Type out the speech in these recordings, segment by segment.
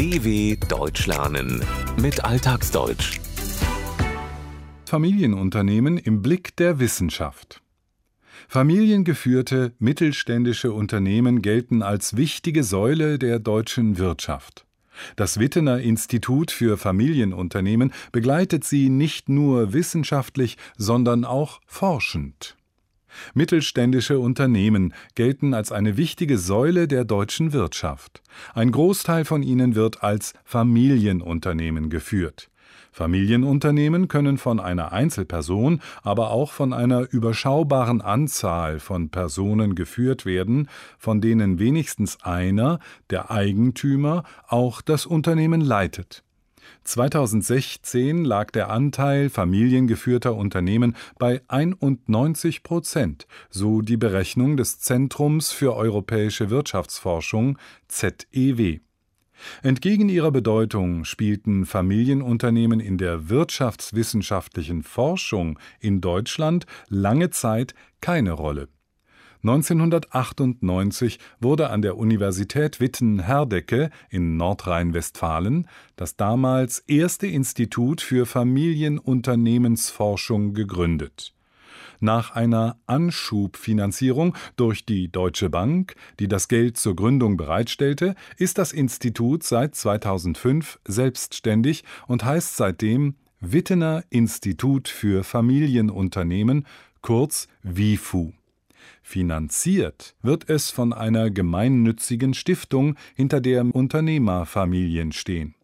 DW Deutsch lernen mit Alltagsdeutsch. Familienunternehmen im Blick der Wissenschaft. Familiengeführte mittelständische Unternehmen gelten als wichtige Säule der deutschen Wirtschaft. Das Wittener Institut für Familienunternehmen begleitet sie nicht nur wissenschaftlich, sondern auch forschend. Mittelständische Unternehmen gelten als eine wichtige Säule der deutschen Wirtschaft. Ein Großteil von ihnen wird als Familienunternehmen geführt. Familienunternehmen können von einer Einzelperson, aber auch von einer überschaubaren Anzahl von Personen geführt werden, von denen wenigstens einer, der Eigentümer, auch das Unternehmen leitet. 2016 lag der Anteil familiengeführter Unternehmen bei 91 Prozent, so die Berechnung des Zentrums für europäische Wirtschaftsforschung ZEW. Entgegen ihrer Bedeutung spielten Familienunternehmen in der wirtschaftswissenschaftlichen Forschung in Deutschland lange Zeit keine Rolle 1998 wurde an der Universität Witten-Herdecke in Nordrhein-Westfalen das damals erste Institut für Familienunternehmensforschung gegründet. Nach einer Anschubfinanzierung durch die Deutsche Bank, die das Geld zur Gründung bereitstellte, ist das Institut seit 2005 selbstständig und heißt seitdem Wittener Institut für Familienunternehmen, kurz WIFU. Finanziert wird es von einer gemeinnützigen Stiftung, hinter der Unternehmerfamilien stehen.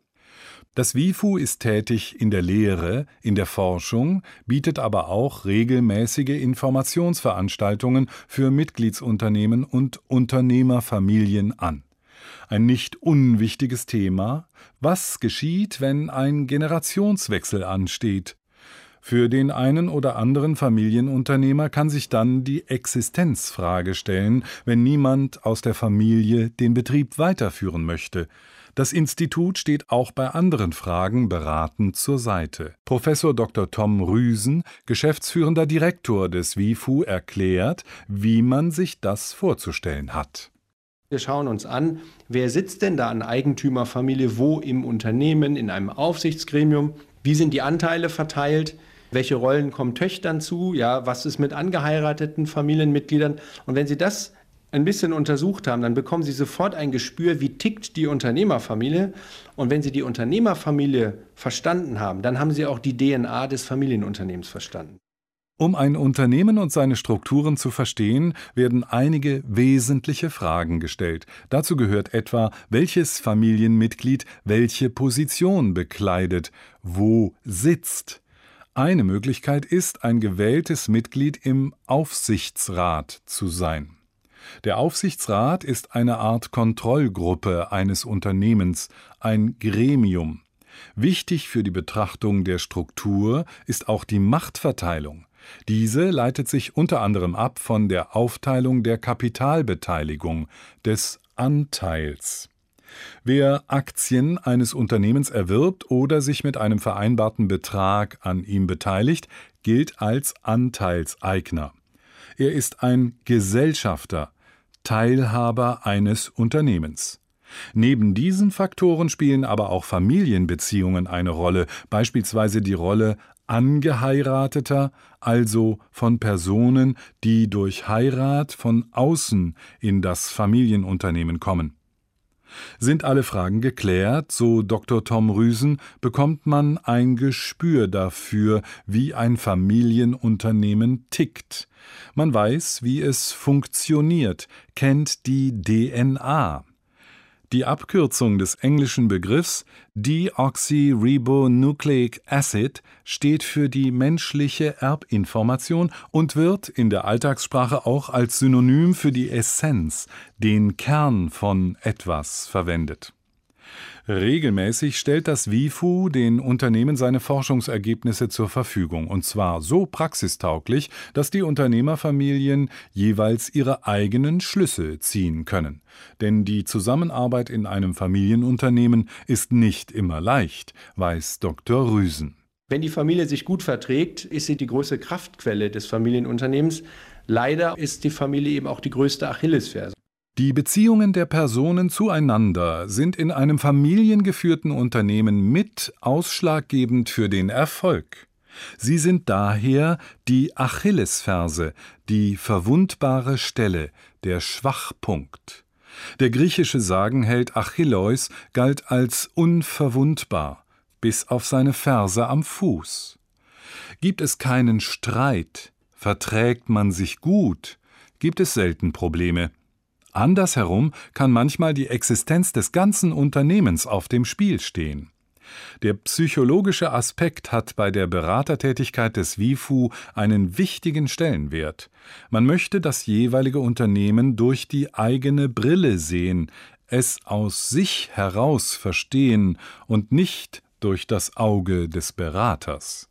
Das WIFU ist tätig in der Lehre, in der Forschung, bietet aber auch regelmäßige Informationsveranstaltungen für Mitgliedsunternehmen und Unternehmerfamilien an. Ein nicht unwichtiges Thema, was geschieht, wenn ein Generationswechsel ansteht, für den einen oder anderen Familienunternehmer kann sich dann die Existenzfrage stellen, wenn niemand aus der Familie den Betrieb weiterführen möchte. Das Institut steht auch bei anderen Fragen beratend zur Seite. Professor Dr. Tom Rüsen, geschäftsführender Direktor des WIFU, erklärt, wie man sich das vorzustellen hat. Wir schauen uns an, wer sitzt denn da an Eigentümerfamilie, wo im Unternehmen, in einem Aufsichtsgremium, wie sind die Anteile verteilt, welche Rollen kommen Töchtern zu, ja, was ist mit angeheirateten Familienmitgliedern. Und wenn Sie das ein bisschen untersucht haben, dann bekommen Sie sofort ein Gespür, wie tickt die Unternehmerfamilie. Und wenn Sie die Unternehmerfamilie verstanden haben, dann haben Sie auch die DNA des Familienunternehmens verstanden. Um ein Unternehmen und seine Strukturen zu verstehen, werden einige wesentliche Fragen gestellt. Dazu gehört etwa, welches Familienmitglied welche Position bekleidet, wo sitzt, eine Möglichkeit ist, ein gewähltes Mitglied im Aufsichtsrat zu sein. Der Aufsichtsrat ist eine Art Kontrollgruppe eines Unternehmens, ein Gremium. Wichtig für die Betrachtung der Struktur ist auch die Machtverteilung. Diese leitet sich unter anderem ab von der Aufteilung der Kapitalbeteiligung, des Anteils. Wer Aktien eines Unternehmens erwirbt oder sich mit einem vereinbarten Betrag an ihm beteiligt, gilt als Anteilseigner. Er ist ein Gesellschafter, Teilhaber eines Unternehmens. Neben diesen Faktoren spielen aber auch Familienbeziehungen eine Rolle, beispielsweise die Rolle angeheirateter, also von Personen, die durch Heirat von außen in das Familienunternehmen kommen. Sind alle Fragen geklärt, so Dr. Tom Rüsen, bekommt man ein Gespür dafür, wie ein Familienunternehmen tickt. Man weiß, wie es funktioniert, kennt die DNA. Die Abkürzung des englischen Begriffs Deoxyribonucleic Acid steht für die menschliche Erbinformation und wird in der Alltagssprache auch als Synonym für die Essenz, den Kern von etwas verwendet Regelmäßig stellt das WIFU den Unternehmen seine Forschungsergebnisse zur Verfügung, und zwar so praxistauglich, dass die Unternehmerfamilien jeweils ihre eigenen Schlüsse ziehen können. Denn die Zusammenarbeit in einem Familienunternehmen ist nicht immer leicht, weiß Dr. Rüsen. Wenn die Familie sich gut verträgt, ist sie die größte Kraftquelle des Familienunternehmens. Leider ist die Familie eben auch die größte Achillesferse. Die Beziehungen der Personen zueinander sind in einem familiengeführten Unternehmen mit ausschlaggebend für den Erfolg. Sie sind daher die Achillesferse, die verwundbare Stelle, der Schwachpunkt. Der griechische Sagenheld Achilleus galt als unverwundbar, bis auf seine Ferse am Fuß. Gibt es keinen Streit, verträgt man sich gut, gibt es selten Probleme. Andersherum kann manchmal die Existenz des ganzen Unternehmens auf dem Spiel stehen. Der psychologische Aspekt hat bei der Beratertätigkeit des WIFU einen wichtigen Stellenwert. Man möchte das jeweilige Unternehmen durch die eigene Brille sehen, es aus sich heraus verstehen und nicht durch das Auge des Beraters.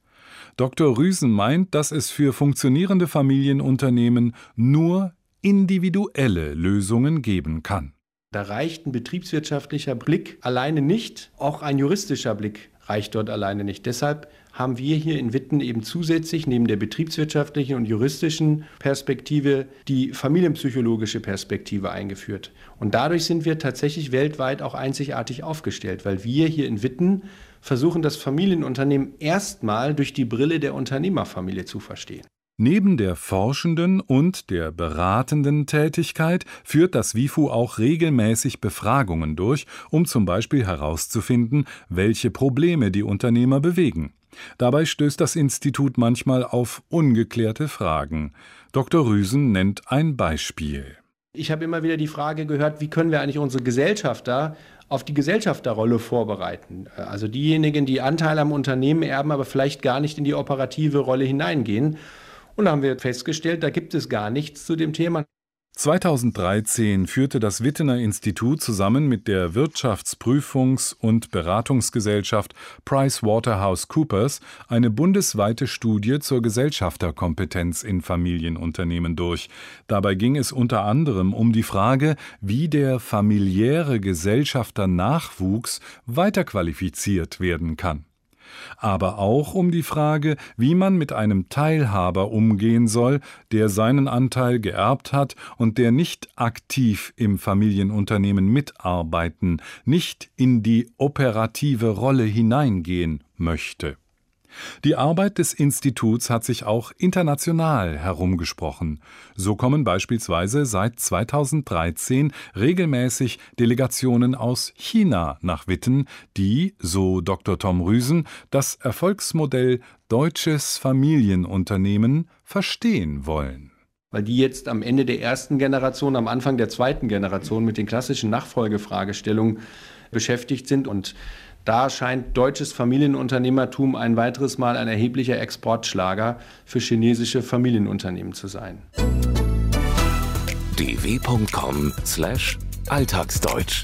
Dr. Rüsen meint, dass es für funktionierende Familienunternehmen nur individuelle Lösungen geben kann. Da reicht ein betriebswirtschaftlicher Blick alleine nicht, auch ein juristischer Blick reicht dort alleine nicht. Deshalb haben wir hier in Witten eben zusätzlich neben der betriebswirtschaftlichen und juristischen Perspektive die familienpsychologische Perspektive eingeführt. Und dadurch sind wir tatsächlich weltweit auch einzigartig aufgestellt, weil wir hier in Witten versuchen, das Familienunternehmen erstmal durch die Brille der Unternehmerfamilie zu verstehen. Neben der forschenden und der beratenden Tätigkeit führt das WIFU auch regelmäßig Befragungen durch, um zum Beispiel herauszufinden, welche Probleme die Unternehmer bewegen. Dabei stößt das Institut manchmal auf ungeklärte Fragen. Dr. Rüsen nennt ein Beispiel. Ich habe immer wieder die Frage gehört, wie können wir eigentlich unsere Gesellschafter auf die Gesellschafterrolle vorbereiten. Also diejenigen, die Anteil am Unternehmen erben, aber vielleicht gar nicht in die operative Rolle hineingehen. Und da haben wir festgestellt, da gibt es gar nichts zu dem Thema. 2013 führte das Wittener Institut zusammen mit der Wirtschaftsprüfungs- und Beratungsgesellschaft PricewaterhouseCoopers eine bundesweite Studie zur Gesellschafterkompetenz in Familienunternehmen durch. Dabei ging es unter anderem um die Frage, wie der familiäre Gesellschafternachwuchs weiterqualifiziert werden kann aber auch um die Frage, wie man mit einem Teilhaber umgehen soll, der seinen Anteil geerbt hat und der nicht aktiv im Familienunternehmen mitarbeiten, nicht in die operative Rolle hineingehen möchte. Die Arbeit des Instituts hat sich auch international herumgesprochen. So kommen beispielsweise seit 2013 regelmäßig Delegationen aus China nach Witten, die, so Dr. Tom Rüsen, das Erfolgsmodell deutsches Familienunternehmen verstehen wollen weil die jetzt am Ende der ersten Generation, am Anfang der zweiten Generation mit den klassischen Nachfolgefragestellungen beschäftigt sind und da scheint deutsches Familienunternehmertum ein weiteres Mal ein erheblicher Exportschlager für chinesische Familienunternehmen zu sein. dw.com/alltagsdeutsch